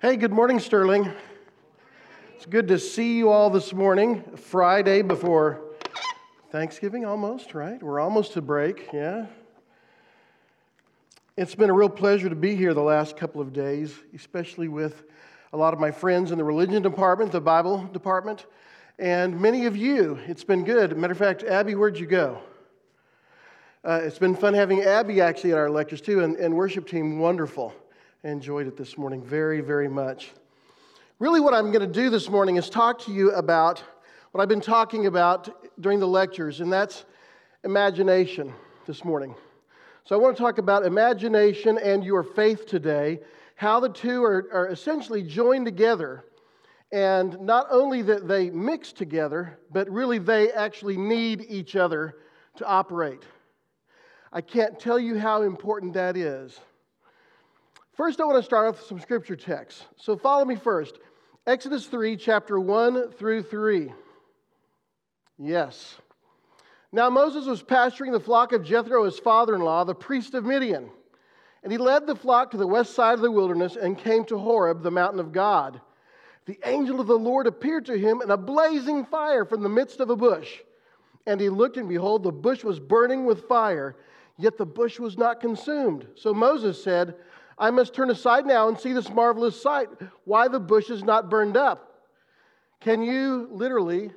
Hey, good morning, Sterling. It's good to see you all this morning, Friday before Thanksgiving, almost, right? We're almost to break, yeah? It's been a real pleasure to be here the last couple of days, especially with a lot of my friends in the religion department, the Bible department, and many of you. It's been good. Matter of fact, Abby, where'd you go? Uh, it's been fun having Abby actually at our lectures too, and, and worship team, wonderful. Enjoyed it this morning very, very much. Really, what I'm going to do this morning is talk to you about what I've been talking about during the lectures, and that's imagination this morning. So, I want to talk about imagination and your faith today, how the two are, are essentially joined together, and not only that they mix together, but really they actually need each other to operate. I can't tell you how important that is. First, I want to start off with some scripture texts. So follow me first. Exodus 3, chapter 1 through 3. Yes. Now Moses was pasturing the flock of Jethro, his father in law, the priest of Midian. And he led the flock to the west side of the wilderness and came to Horeb, the mountain of God. The angel of the Lord appeared to him in a blazing fire from the midst of a bush. And he looked, and behold, the bush was burning with fire, yet the bush was not consumed. So Moses said, I must turn aside now and see this marvelous sight, why the bush is not burned up. Can you literally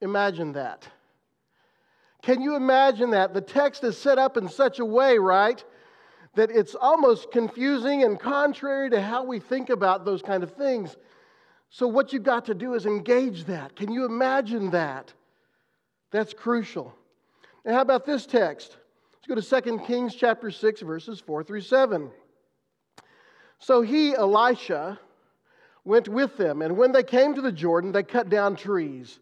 imagine that? Can you imagine that? The text is set up in such a way, right, that it's almost confusing and contrary to how we think about those kind of things. So, what you've got to do is engage that. Can you imagine that? That's crucial. And how about this text? Let's go to 2 Kings chapter 6, verses 4 through 7. So he, Elisha, went with them, and when they came to the Jordan, they cut down trees.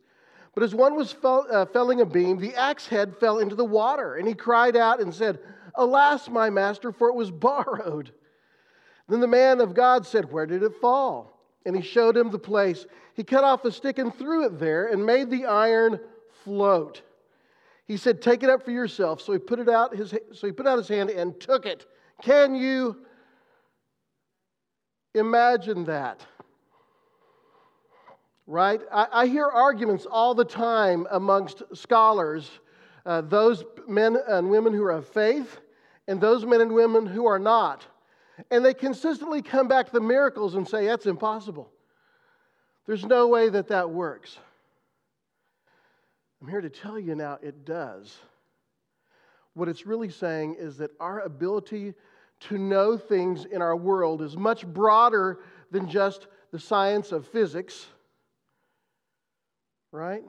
But as one was fell, uh, felling a beam, the axe head fell into the water, and he cried out and said, Alas, my master, for it was borrowed. Then the man of God said, Where did it fall? And he showed him the place. He cut off a stick and threw it there, and made the iron float. He said, Take it up for yourself. So he put it out his so he put out his hand and took it. Can you Imagine that. Right? I, I hear arguments all the time amongst scholars, uh, those men and women who are of faith, and those men and women who are not. And they consistently come back to the miracles and say, that's impossible. There's no way that that works. I'm here to tell you now it does. What it's really saying is that our ability to know things in our world is much broader than just the science of physics, right?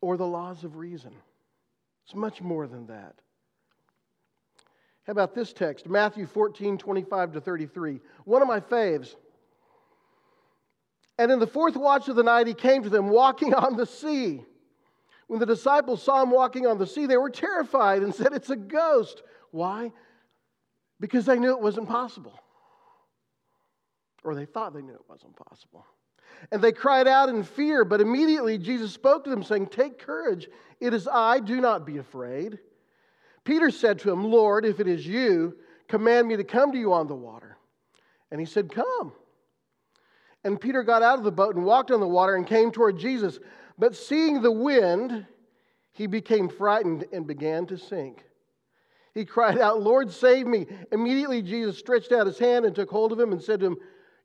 Or the laws of reason. It's much more than that. How about this text? Matthew 14, 25 to 33. One of my faves. And in the fourth watch of the night, he came to them walking on the sea. When the disciples saw him walking on the sea, they were terrified and said, It's a ghost. Why? Because they knew it was impossible. Or they thought they knew it was impossible. And they cried out in fear, but immediately Jesus spoke to them, saying, Take courage, it is I, do not be afraid. Peter said to him, Lord, if it is you, command me to come to you on the water. And he said, Come. And Peter got out of the boat and walked on the water and came toward Jesus. But seeing the wind, he became frightened and began to sink. He cried out, Lord, save me. Immediately, Jesus stretched out his hand and took hold of him and said to him,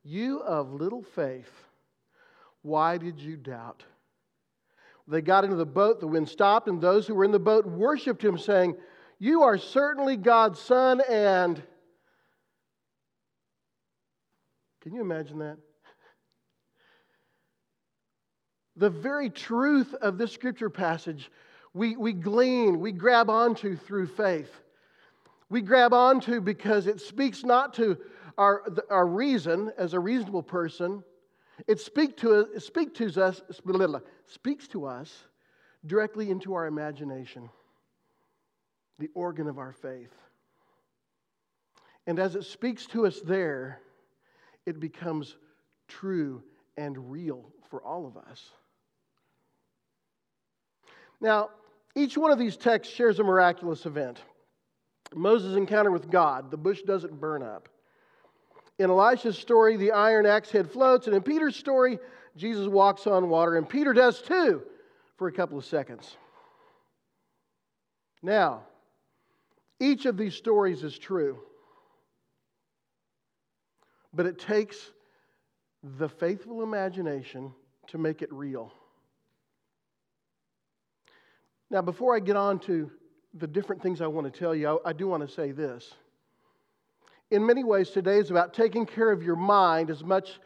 You of little faith, why did you doubt? They got into the boat, the wind stopped, and those who were in the boat worshiped him, saying, You are certainly God's Son. And can you imagine that? The very truth of this scripture passage we, we glean, we grab onto through faith we grab onto because it speaks not to our, our reason as a reasonable person, it speak to, it speak to us, speaks to us directly into our imagination, the organ of our faith. And as it speaks to us there, it becomes true and real for all of us. Now, each one of these texts shares a miraculous event. Moses' encounter with God, the bush doesn't burn up. In Elisha's story, the iron axe head floats, and in Peter's story, Jesus walks on water, and Peter does too for a couple of seconds. Now, each of these stories is true, but it takes the faithful imagination to make it real. Now, before I get on to the different things I want to tell you, I, I do want to say this. In many ways, today is about taking care of your mind as much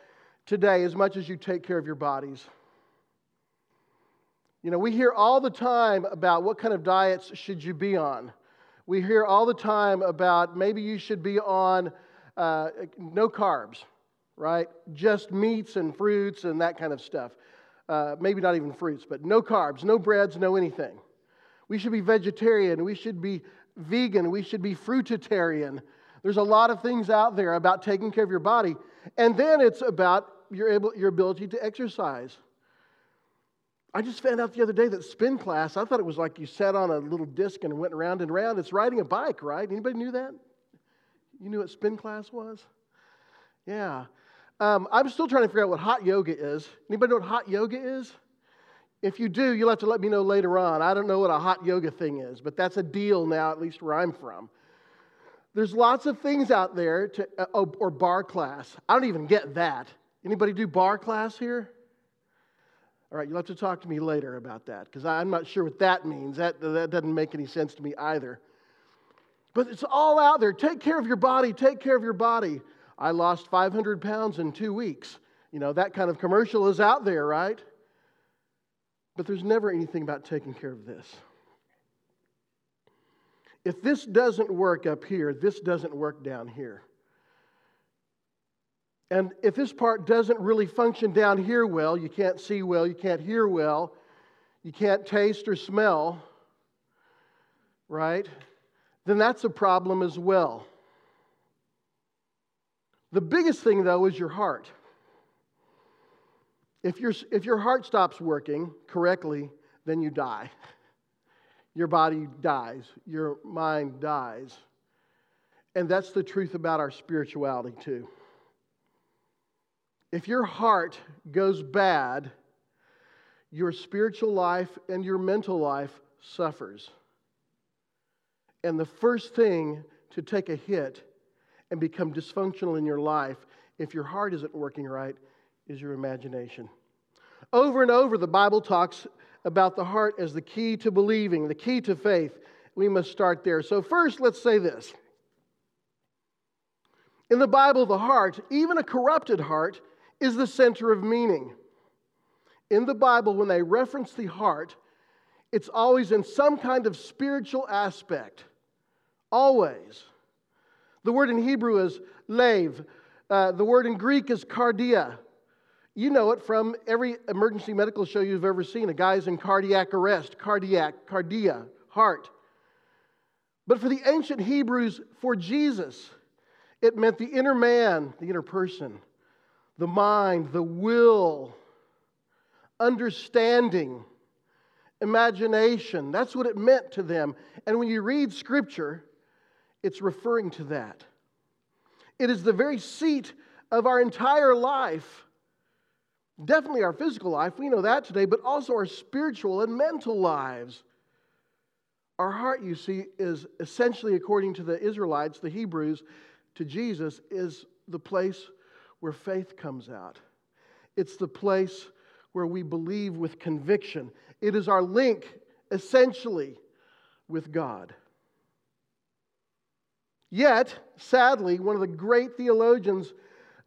today as much as you take care of your bodies. You know, we hear all the time about what kind of diets should you be on. We hear all the time about maybe you should be on uh, no carbs, right? Just meats and fruits and that kind of stuff. Uh, maybe not even fruits, but no carbs, no breads, no anything. We should be vegetarian. We should be vegan. We should be fruitarian. There's a lot of things out there about taking care of your body. And then it's about your, able, your ability to exercise. I just found out the other day that spin class, I thought it was like you sat on a little disc and went round and round. It's riding a bike, right? Anybody knew that? You knew what spin class was? Yeah. Um, I'm still trying to figure out what hot yoga is. Anybody know what hot yoga is? If you do, you'll have to let me know later on. I don't know what a hot yoga thing is, but that's a deal now, at least where I'm from. There's lots of things out there to, uh, or barre class. I don't even get that. Anybody do barre class here? All right, you'll have to talk to me later about that because I'm not sure what that means. That, that doesn't make any sense to me either. But it's all out there. Take care of your body. Take care of your body. I lost 500 pounds in two weeks. You know, that kind of commercial is out there, right? But there's never anything about taking care of this. If this doesn't work up here, this doesn't work down here. And if this part doesn't really function down here well, you can't see well, you can't hear well, you can't taste or smell, right? Then that's a problem as well. The biggest thing, though, is your heart. If, your if your heart stops working correctly, then you die. Your body dies, your mind dies. And that's the truth about our spirituality, too. If your heart goes bad, your spiritual life and your mental life suffers. And the first thing to take a hit and become dysfunctional in your life, if your heart isn't working right, is your imagination. Over and over, the Bible talks about the heart as the key to believing, the key to faith. We must start there. So, first, let's say this. In the Bible, the heart, even a corrupted heart, is the center of meaning. In the Bible, when they reference the heart, it's always in some kind of spiritual aspect. Always. The word in Hebrew is lave. Uh, the word in Greek is cardia. You know it from every emergency medical show you've ever seen. A guy's in cardiac arrest, cardiac, cardia, heart. But for the ancient Hebrews, for Jesus, it meant the inner man, the inner person the mind, the will, understanding, imagination. That's what it meant to them. And when you read Scripture, it's referring to that. It is the very seat of our entire life. Definitely our physical life, we know that today, but also our spiritual and mental lives. Our heart, you see, is essentially, according to the Israelites, the Hebrews, to Jesus, is the place where faith comes out. It's the place where we believe with conviction. It is our link, essentially, with God. Yet, sadly, one of the great theologians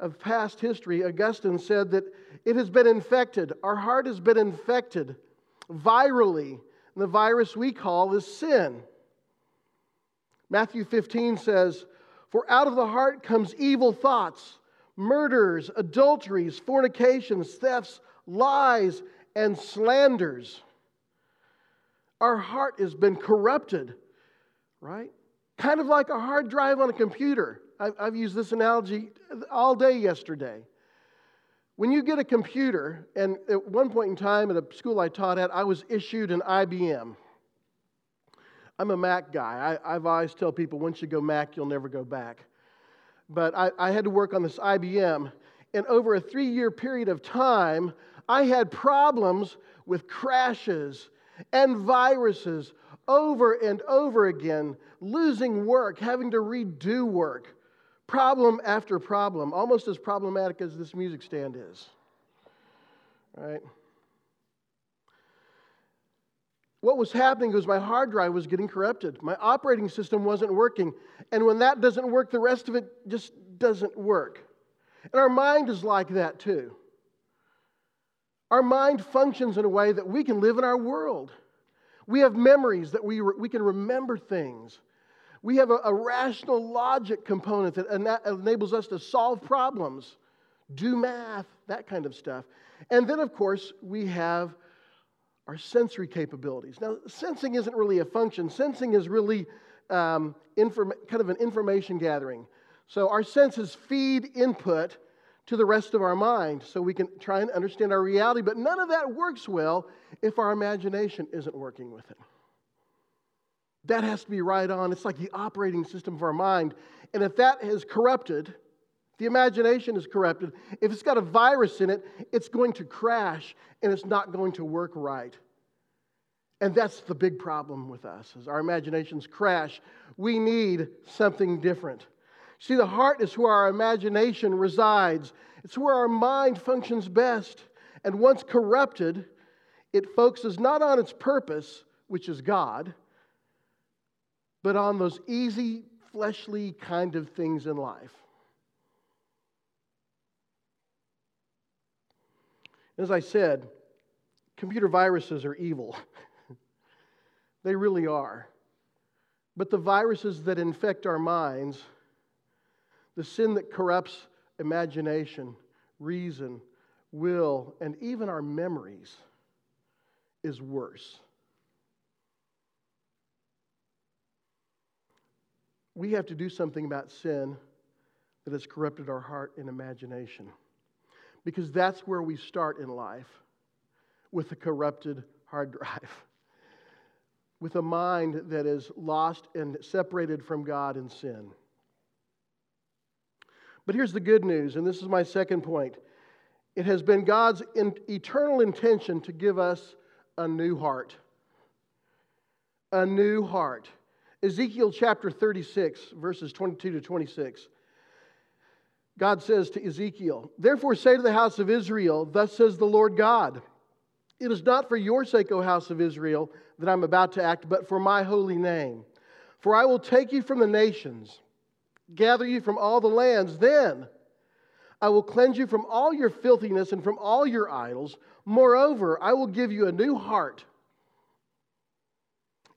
of past history, Augustine, said that it has been infected. Our heart has been infected virally. The virus we call is sin. Matthew 15 says, For out of the heart comes evil thoughts murders, adulteries, fornications, thefts, lies, and slanders. Our heart has been corrupted, right? Kind of like a hard drive on a computer. I've, used this analogy all day yesterday. When you get a computer, and at one point in time at a school I taught at, I was issued an IBM. I'm a Mac guy. I, have always tell people once you go Mac, you'll never go back. but I, I had to work on this IBM. And over a three year period of time, I had problems with crashes and viruses over and over again, losing work, having to redo work, problem after problem, almost as problematic as this music stand is. Right? What was happening was my hard drive was getting corrupted. My operating system wasn't working. And when that doesn't work, the rest of it just doesn't work. And our mind is like that too. Our mind functions in a way that we can live in our world. We have memories that we, re- we can remember things. We have a, a rational logic component that enables us to solve problems, do math, that kind of stuff. And then, of course, we have our sensory capabilities. Now, sensing isn't really a function, sensing is really um, inform- kind of an information gathering. So, our senses feed input to the rest of our mind so we can try and understand our reality, but none of that works well if our imagination isn't working with it. That has to be right on. It's like the operating system of our mind. And if that is corrupted, the imagination is corrupted. If it's got a virus in it, it's going to crash and it's not going to work right. And that's the big problem with us is our imaginations crash. We need something different. See, the heart is where our imagination resides. It's where our mind functions best. And once corrupted, it focuses not on its purpose, which is God, but on those easy, fleshly kind of things in life. As I said, computer viruses are evil. they really are. But the viruses that infect our minds, the sin that corrupts imagination, reason, will, and even our memories, is worse. We have to do something about sin that has corrupted our heart and imagination because that's where we start in life with a corrupted hard drive, with a mind that is lost and separated from God in sin. But here's the good news, and this is my second point. It has been God's in, eternal intention to give us a new heart. A new heart. Ezekiel chapter 36, verses 22 to 26. God says to Ezekiel, Therefore say to the house of Israel, Thus says the Lord God, It is not for your sake, O house of Israel, that I'm about to act, but for my holy name. For I will take you from the nations, gather you from all the lands. Then I will cleanse you from all your filthiness and from all your idols. Moreover, I will give you a new heart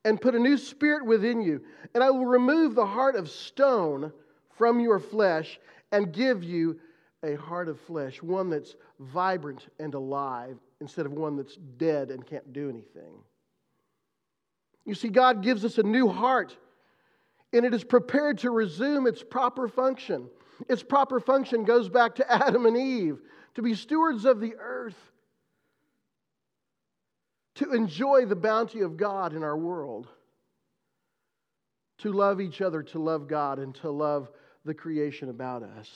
and put a new spirit within you. And I will remove the heart of stone from your flesh and give you a heart of flesh, one that's vibrant and alive instead of one that's dead and can't do anything. You see, God gives us a new heart, and it is prepared to resume its proper function. Its proper function goes back to Adam and Eve to be stewards of the earth, to enjoy the bounty of God in our world, to love each other, to love God, and to love the creation about us.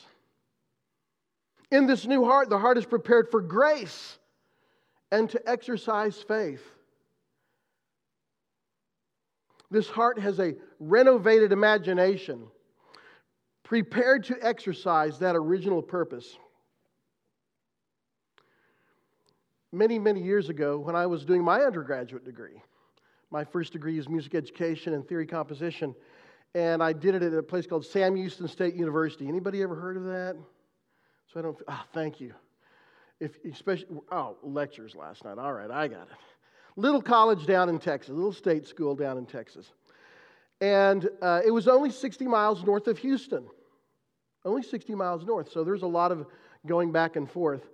In this new heart, the heart is prepared for grace and to exercise faith. This heart has a renovated imagination, prepared to exercise that original purpose. Many, many years ago, when I was doing my undergraduate degree, my first degree is music education and theory composition and I did it at a place called Sam Houston State University. Anybody ever heard of that? So I don't. Oh, thank you. If especially oh lectures last night. All right, I got it. Little college down in Texas, little state school down in Texas, and uh, it was only 60 miles north of Houston. Only 60 miles north. So there's a lot of going back and forth.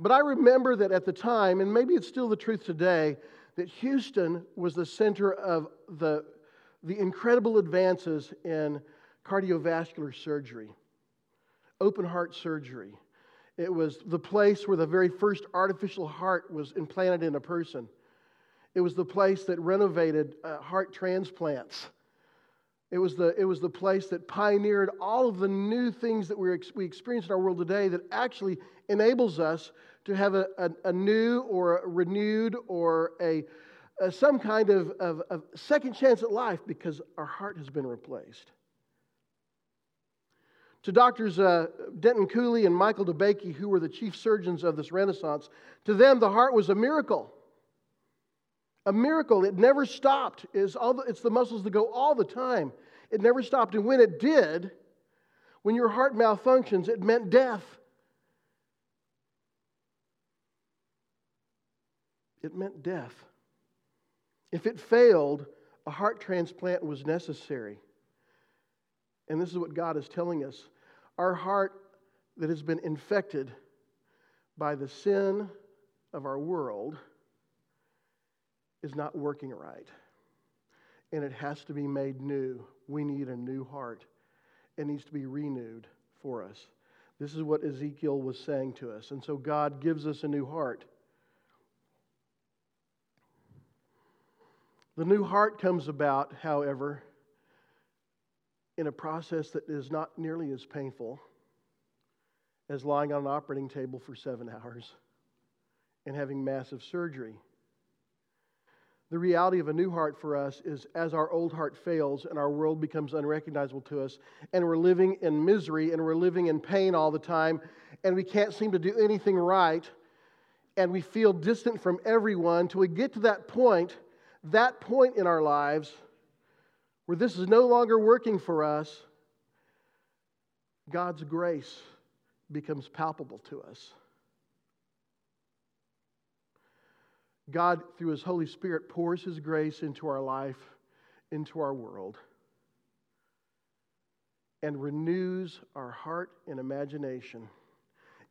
But I remember that at the time, and maybe it's still the truth today, that Houston was the center of the the incredible advances in cardiovascular surgery, open heart surgery. It was the place where the very first artificial heart was implanted in a person. It was the place that renovated uh, heart transplants. It was, the, it was the place that pioneered all of the new things that we we experience in our world today that actually enables us to have a, a, a new or a renewed or a, a some kind of, of, of second chance at life because our heart has been replaced. To doctors uh, Denton Cooley and Michael DeBakey, who were the chief surgeons of this Renaissance, to them the heart was a miracle. A miracle. It never stopped. It's, all the, it's the muscles that go all the time. It never stopped. And when it did, when your heart malfunctions, it meant death. It meant death. If it failed, a heart transplant was necessary. And this is what God is telling us. Our heart that has been infected by the sin of our world is not working right. And it has to be made new. We need a new heart. It needs to be renewed for us. This is what Ezekiel was saying to us. And so God gives us a new heart. The new heart comes about, however, in a process that is not nearly as painful as lying on an operating table for seven hours and having massive surgery. The reality of a new heart for us is as our old heart fails and our world becomes unrecognizable to us, and we're living in misery and we're living in pain all the time, and we can't seem to do anything right, and we feel distant from everyone till we get to that point, that point in our lives where this is no longer working for us, God's grace becomes palpable to us. God, through His Holy Spirit, pours His grace into our life, into our world, and renews our heart and imagination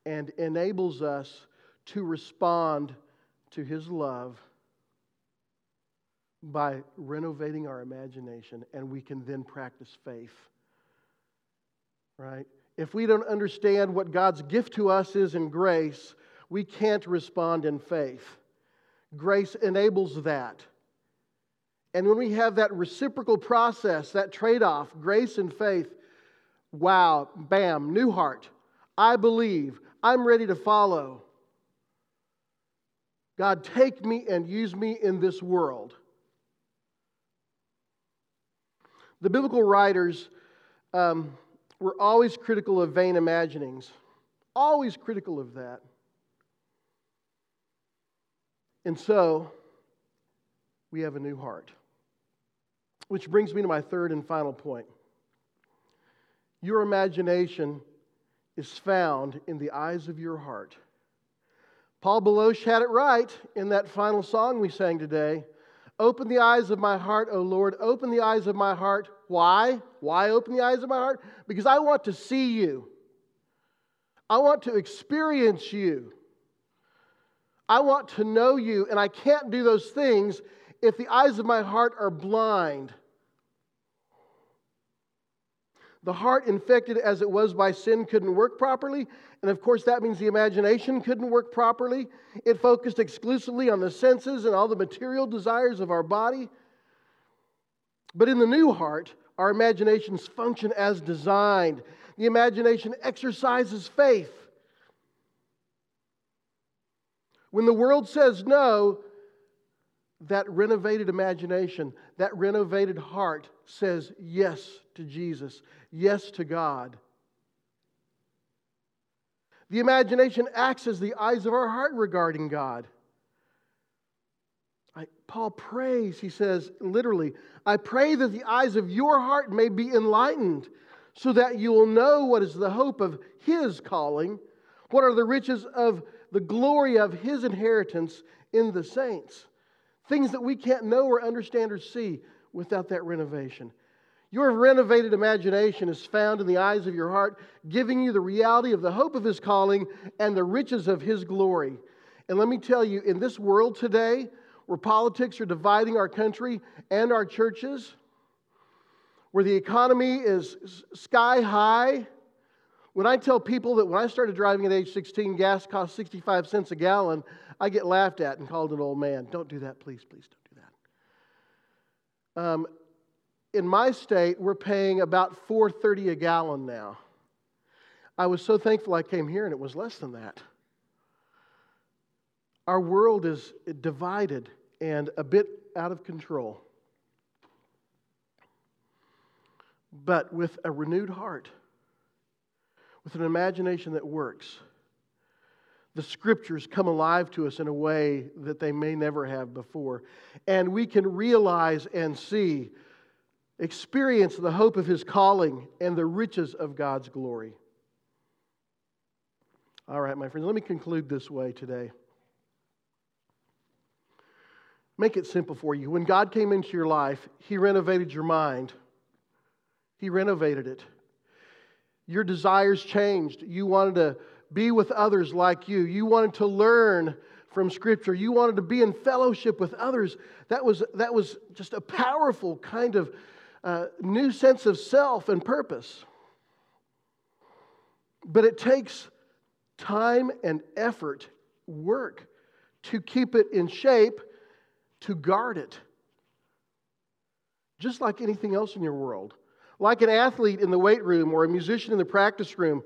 and enables us to respond to His love by renovating our imagination, and we can then practice faith. Right? If we don't understand what God's gift to us is in grace, we can't respond in faith. Grace enables that. And when we have that reciprocal process, that trade off, grace and faith, wow, bam, new heart. I believe. I'm ready to follow. God, take me and use me in this world. The biblical writers um, were always critical of vain imaginings, always critical of that. And so, we have a new heart. Which brings me to my third and final point. Your imagination is found in the eyes of your heart. Paul Baloche had it right in that final song we sang today. Open the eyes of my heart, O Lord. Open the eyes of my heart. Why? Why open the eyes of my heart? Because I want to see you. I want to experience you. I want to know you, and I can't do those things if the eyes of my heart are blind. The heart, infected as it was by sin, couldn't work properly. And of course, that means the imagination couldn't work properly. It focused exclusively on the senses and all the material desires of our body. But in the new heart, our imaginations function as designed. The imagination exercises faith. When the world says no, that renovated imagination, that renovated heart says yes to Jesus, yes to God. The imagination acts as the eyes of our heart regarding God. I, Paul prays, he says literally, I pray that the eyes of your heart may be enlightened, so that you will know what is the hope of his calling, what are the riches of the glory of his inheritance in the saints. Things that we can't know or understand or see without that renovation. Your renovated imagination is found in the eyes of your heart, giving you the reality of the hope of His calling and the riches of His glory. And let me tell you, in this world today, where politics are dividing our country and our churches, where the economy is sky high, when I tell people that when I started driving at age 16, gas cost 65 cents a gallon, I get laughed at and called an old man. Don't do that, please, please don't do that. Um, in my state, we're paying about 4.30 a gallon now. I was so thankful I came here and it was less than that. Our world is divided and a bit out of control. But with a renewed heart, with an imagination that works, the scriptures come alive to us in a way that they may never have before. And we can realize and see, experience the hope of his calling and the riches of God's glory. All right, my friends, let me conclude this way today. Make it simple for you. When God came into your life, He renovated your mind, He renovated it. Your desires changed. You wanted to be with others like you. You wanted to learn from Scripture. You wanted to be in fellowship with others. That was, that was just a powerful kind of uh, new sense of self and purpose. But it takes time and effort, work to keep it in shape, to guard it. Just like anything else in your world. Like an athlete in the weight room or a musician in the practice room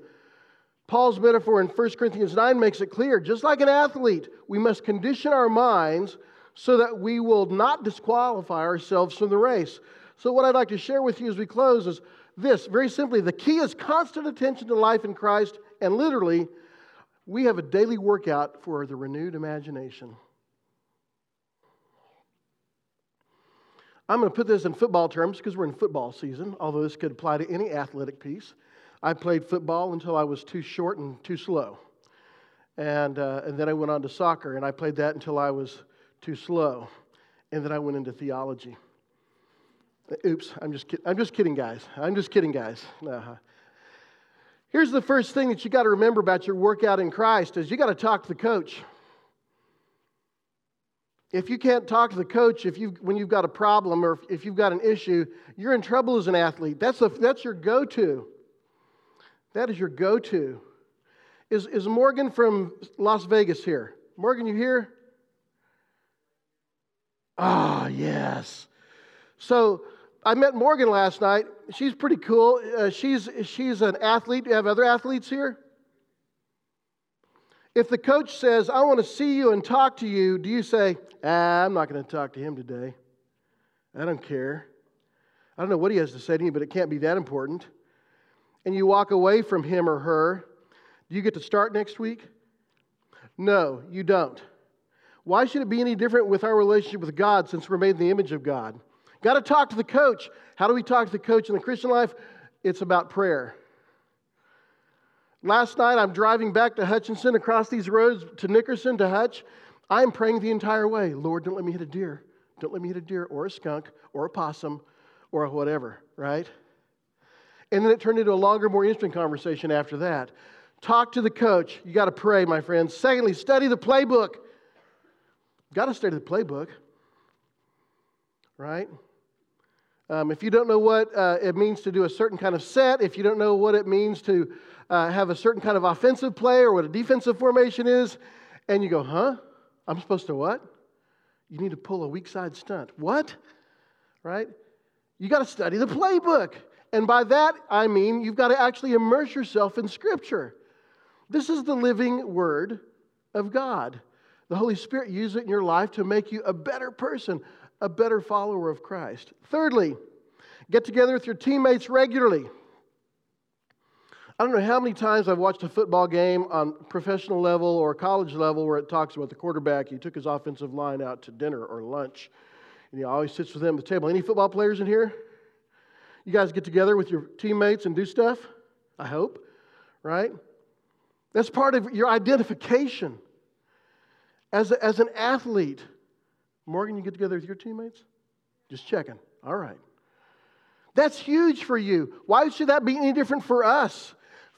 Paul's metaphor in 1 Corinthians 9 makes it clear just like an athlete, we must condition our minds so that we will not disqualify ourselves from the race. So, what I'd like to share with you as we close is this very simply the key is constant attention to life in Christ, and literally, we have a daily workout for the renewed imagination. I'm going to put this in football terms because we're in football season, although this could apply to any athletic piece. I played football until I was too short and too slow. And, uh, and then I went on to soccer, and I played that until I was too slow. And then I went into theology. Oops, I'm just, I'm just kidding, guys. I'm just kidding, guys. Uh-huh. Here's the first thing that you got to remember about your workout in Christ is you got to talk to the coach. If you can't talk to the coach if you when you've got a problem or if you've got an issue, you're in trouble as an athlete. That's, a, that's your go to. That is your go to. Is, is Morgan from Las Vegas here? Morgan, you here? Ah, oh, yes. So I met Morgan last night. She's pretty cool. Uh, she's, she's an athlete. Do you have other athletes here? If the coach says, I want to see you and talk to you, do you say, ah, I'm not going to talk to him today? I don't care. I don't know what he has to say to me, but it can't be that important and you walk away from him or her, do you get to start next week? No, you don't. Why should it be any different with our relationship with God since we're made in the image of God? Got to talk to the coach. How do we talk to the coach in the Christian life? It's about prayer. Last night, I'm driving back to Hutchinson across these roads to Nickerson to Hutch. I'm praying the entire way Lord, don't let me hit a deer. Don't let me hit a deer or a skunk or a possum or whatever, right? And then it turned into a longer, more interesting conversation after that. Talk to the coach. You got to pray, my friends. Secondly, study the playbook. Got to study the playbook, right? Um, if you don't know what uh, it means to do a certain kind of set, if you don't know what it means to uh, have a certain kind of offensive play or what a defensive formation is, and you go, huh? I'm supposed to what? You need to pull a weak side stunt. What? Right? You got to study the playbook. And by that, I mean you've got to actually immerse yourself in Scripture. This is the living Word of God. The Holy Spirit uses it in your life to make you a better person, a better follower of Christ. Thirdly, get together with your teammates regularly. I don't know how many times I've watched a football game on professional level or college level where it talks about the quarterback. He took his offensive line out to dinner or lunch, and he always sits with them at the table. Any football players in here? You guys get together with your teammates and do stuff? I hope, right? That's part of your identification. As, a, as an athlete, Morgan, you get together with your teammates? Just checking. All right. That's huge for you. Why should that be any different for us?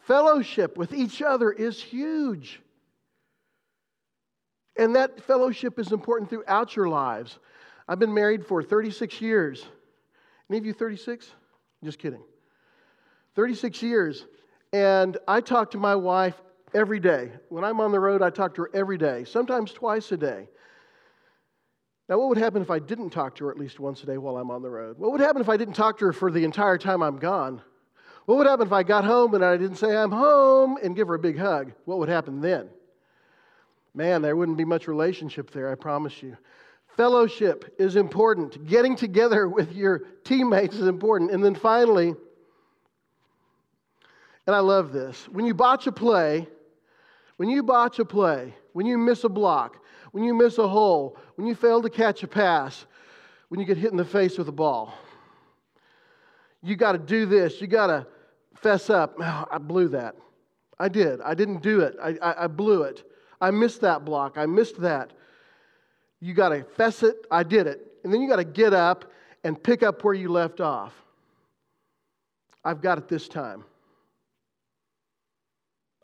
Fellowship with each other is huge. And that fellowship is important throughout your lives. I've been married for 36 years. Any of you 36? Just kidding. 36 years. And I talk to my wife every day. When I'm on the road, I talk to her every day, sometimes twice a day. Now, what would happen if I didn't talk to her at least once a day while I'm on the road? What would happen if I didn't talk to her for the entire time I'm gone? What would happen if I got home and I didn't say I'm home and give her a big hug? What would happen then? Man, there wouldn't be much relationship there, I promise you. Fellowship is important. Getting together with your teammates is important. And then finally, and I love this, when you botch a play, when you botch a play, when you miss a block, when you miss a hole, when you fail to catch a pass, when you get hit in the face with a ball. You got to do this. You got to fess up. Oh, I blew that. I did. I didn't do it. I, I, I blew it. I missed that block. I missed that. You got to fess it. I did it. And then you got to get up and pick up where you left off. I've got it this time.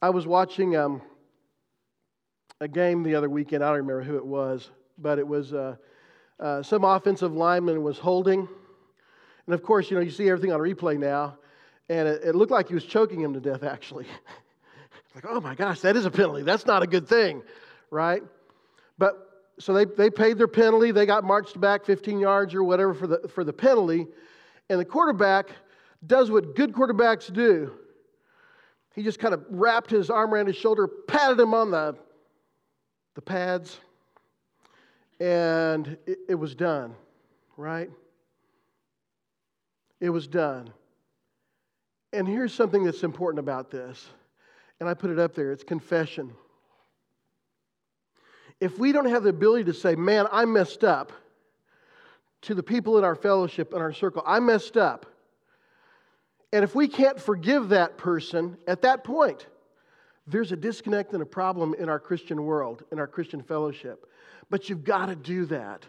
I was watching um, a game the other weekend. I don't remember who it was, but it was uh, uh, some offensive lineman was holding. And of course, you know, you see everything on replay now, and it, it looked like he was choking him to death, actually. like, oh my gosh, that is a penalty. That's not a good thing, right? But so they, they paid their penalty. They got marched back 15 yards or whatever for the, for the penalty. And the quarterback does what good quarterbacks do. He just kind of wrapped his arm around his shoulder, patted him on the the pads, and it, it was done, right? It was done. And here's something that's important about this, and I put it up there it's confession. If we don't have the ability to say, man, I messed up, to the people in our fellowship, and our circle, I messed up. And if we can't forgive that person at that point, there's a disconnect and a problem in our Christian world, in our Christian fellowship. But you've got to do that.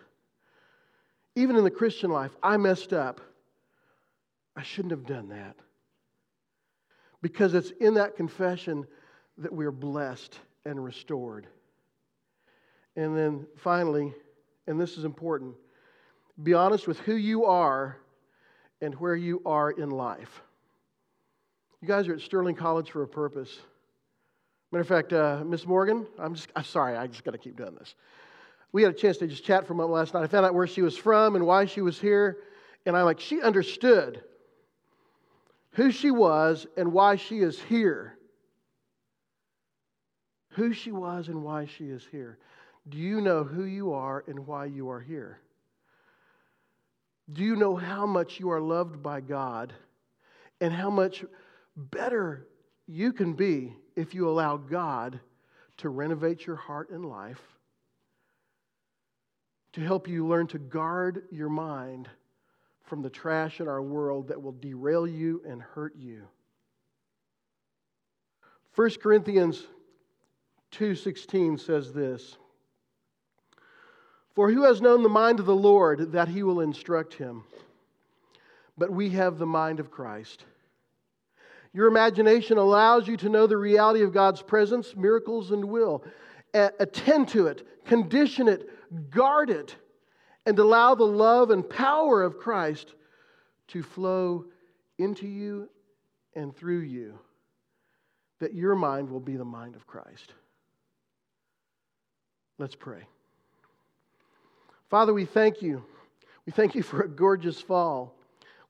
Even in the Christian life, I messed up. I shouldn't have done that. Because it's in that confession that we're blessed and restored. And then finally, and this is important, be honest with who you are and where you are in life. You guys are at Sterling College for a purpose. Matter of fact, uh, Miss Morgan, I'm just, I'm sorry, I just got to keep doing this. We had a chance to just chat for a moment last night. I found out where she was from and why she was here, and I'm like, she understood who she was and why she is here. Who she was and why she is here. Do you know who you are and why you are here? Do you know how much you are loved by God and how much better you can be if you allow God to renovate your heart and life, to help you learn to guard your mind from the trash in our world that will derail you and hurt you. 1 Corinthians 2:16 says this For who has known the mind of the Lord that he will instruct him but we have the mind of Christ your imagination allows you to know the reality of God's presence, miracles, and will. A- attend to it, condition it, guard it, and allow the love and power of Christ to flow into you and through you, that your mind will be the mind of Christ. Let's pray. Father, we thank you. We thank you for a gorgeous fall.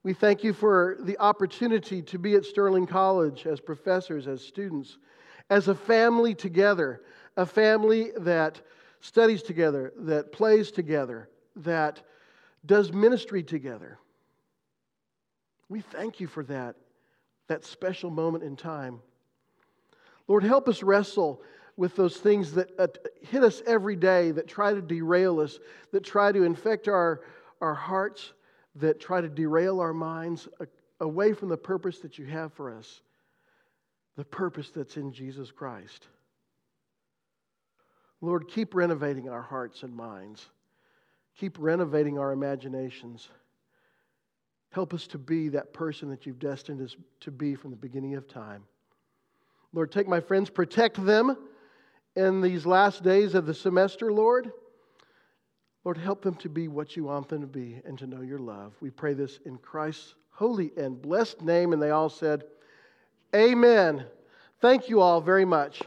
We thank you for the opportunity to be at Sterling College as professors, as students, as a family together, a family that studies together, that plays together, that does ministry together. We thank you for that, that special moment in time. Lord, help us wrestle with those things that uh, hit us every day, that try to derail us, that try to infect our, our hearts that try to derail our minds away from the purpose that you have for us, the purpose that's in Jesus Christ. Lord, keep renovating our hearts and minds. Keep renovating our imaginations. Help us to be that person that you've destined us to be from the beginning of time. Lord, take my friends, protect them in these last days of the semester, Lord. Lord, help them to be what you want them to be and to know your love. We pray this in Christ's holy and blessed name. And they all said, Amen. Thank you all very much.